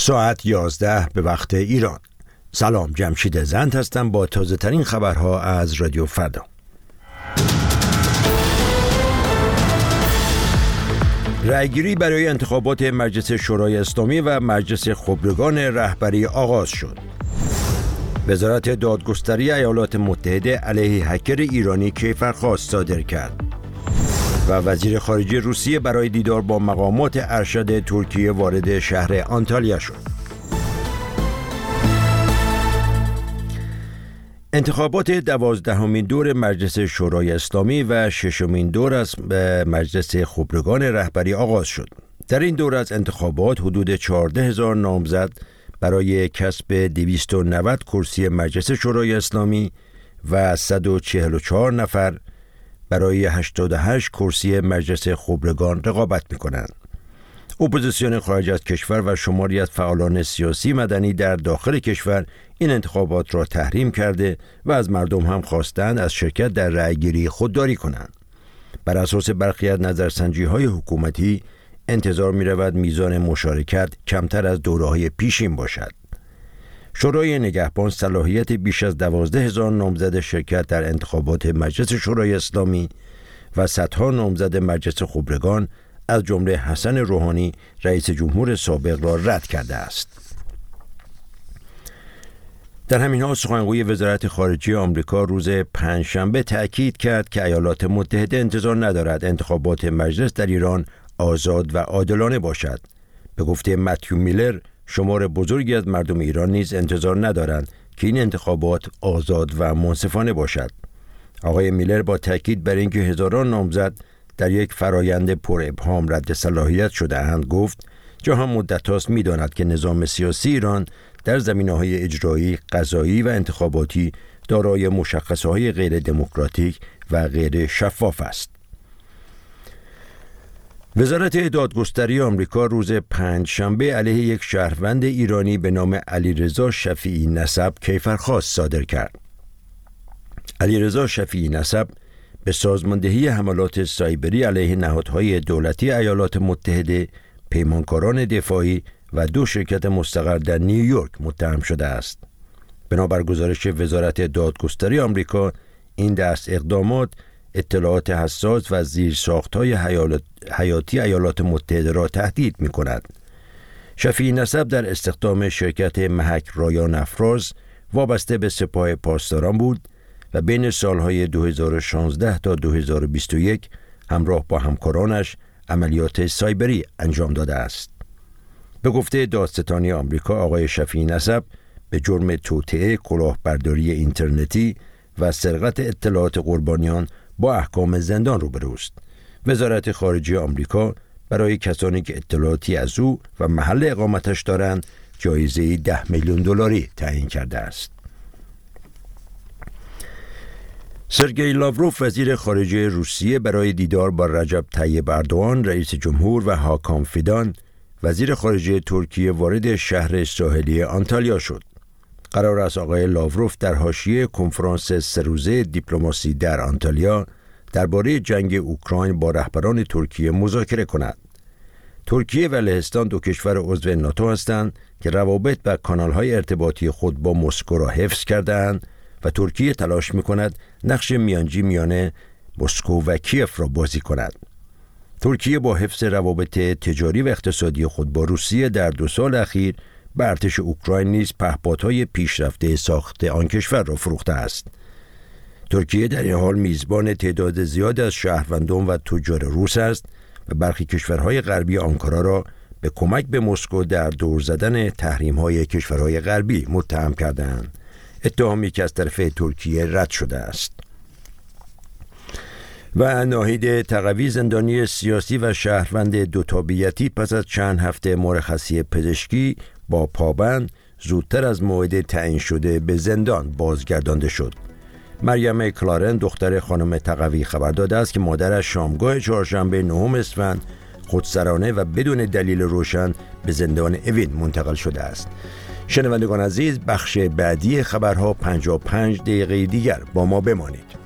ساعت 11 به وقت ایران سلام جمشید زند هستم با تازه ترین خبرها از رادیو فردا رأیگیری برای انتخابات مجلس شورای اسلامی و مجلس خبرگان رهبری آغاز شد. وزارت دادگستری ایالات متحده علیه هکر ایرانی کیفرخواست صادر کرد. و وزیر خارجه روسیه برای دیدار با مقامات ارشد ترکیه وارد شهر آنتالیا شد. انتخابات دوازدهمین دور مجلس شورای اسلامی و ششمین دور از مجلس خبرگان رهبری آغاز شد. در این دور از انتخابات حدود 14 هزار نامزد برای کسب 290 کرسی مجلس شورای اسلامی و 144 نفر برای 88 کرسی مجلس خبرگان رقابت می کنند. اپوزیسیون خارج از کشور و شماری از فعالان سیاسی مدنی در داخل کشور این انتخابات را تحریم کرده و از مردم هم خواستند از شرکت در رأیگیری خودداری کنند. بر اساس برخی از نظرسنجی های حکومتی انتظار می رود میزان مشارکت کمتر از دوره های پیشین باشد. شورای نگهبان صلاحیت بیش از دوازده هزار نامزد شرکت در انتخابات مجلس شورای اسلامی و صدها نامزد مجلس خبرگان از جمله حسن روحانی رئیس جمهور سابق را رد کرده است. در همین حال سخنگوی وزارت خارجه آمریکا روز پنجشنبه تأکید کرد که ایالات متحده انتظار ندارد انتخابات مجلس در ایران آزاد و عادلانه باشد. به گفته متیو میلر شمار بزرگی از مردم ایران نیز انتظار ندارند که این انتخابات آزاد و منصفانه باشد. آقای میلر با تاکید بر اینکه هزاران نامزد در یک فرایند پر ابهام رد صلاحیت شده اند گفت جهان مدت هاست می داند که نظام سیاسی ایران در زمینه های اجرایی، قضایی و انتخاباتی دارای مشخصه های غیر دموکراتیک و غیر شفاف است. وزارت دادگستری آمریکا روز پنج شنبه علیه یک شهروند ایرانی به نام علیرضا شفیعی نسب کیفرخواست صادر کرد. علیرضا شفیعی نسب به سازماندهی حملات سایبری علیه نهادهای دولتی ایالات متحده، پیمانکاران دفاعی و دو شرکت مستقر در نیویورک متهم شده است. بنابر گزارش وزارت دادگستری آمریکا این دست اقدامات اطلاعات حساس و زیر های حیاتی ایالات متحده را تهدید می کند. شفیع نسب در استخدام شرکت محک رایان افراز وابسته به سپاه پاسداران بود و بین سالهای 2016 تا 2021 همراه با همکارانش عملیات سایبری انجام داده است. به گفته دادستانی آمریکا آقای شفیع نسب به جرم توطعه کلاهبرداری اینترنتی و سرقت اطلاعات قربانیان با احکام زندان روبروست. وزارت خارجه آمریکا برای کسانی که اطلاعاتی از او و محل اقامتش دارند جایزه ده میلیون دلاری تعیین کرده است. سرگئی لاوروف وزیر خارجه روسیه برای دیدار با رجب طیب اردوان رئیس جمهور و هاکام فیدان وزیر خارجه ترکیه وارد شهر ساحلی آنتالیا شد. قرار است آقای لاوروف در حاشیه کنفرانس سروزه دیپلماسی در آنتالیا درباره جنگ اوکراین با رهبران ترکیه مذاکره کند. ترکیه و لهستان دو کشور عضو ناتو هستند که روابط و کانالهای ارتباطی خود با مسکو را حفظ کردهاند و ترکیه تلاش می کند نقش میانجی میانه مسکو و کیف را بازی کند. ترکیه با حفظ روابط تجاری و اقتصادی خود با روسیه در دو سال اخیر به ارتش اوکراین نیز پهپادهای پیشرفته ساخت آن کشور را فروخته است. ترکیه در این حال میزبان تعداد زیاد از شهروندان و تجار روس است و برخی کشورهای غربی آنکارا را به کمک به مسکو در دور زدن تحریم های کشورهای غربی متهم کردند. اتهامی که از طرف ترکیه رد شده است. و ناهید تقوی زندانی سیاسی و شهروند دوتابیتی پس از چند هفته مرخصی پزشکی با پابند زودتر از موعد تعیین شده به زندان بازگردانده شد. مریم کلارن دختر خانم تقوی خبر داده است که مادرش شامگاه چهارشنبه نهم اسفند خودسرانه و بدون دلیل روشن به زندان اوین منتقل شده است. شنوندگان عزیز بخش بعدی خبرها 55 دقیقه دیگر با ما بمانید.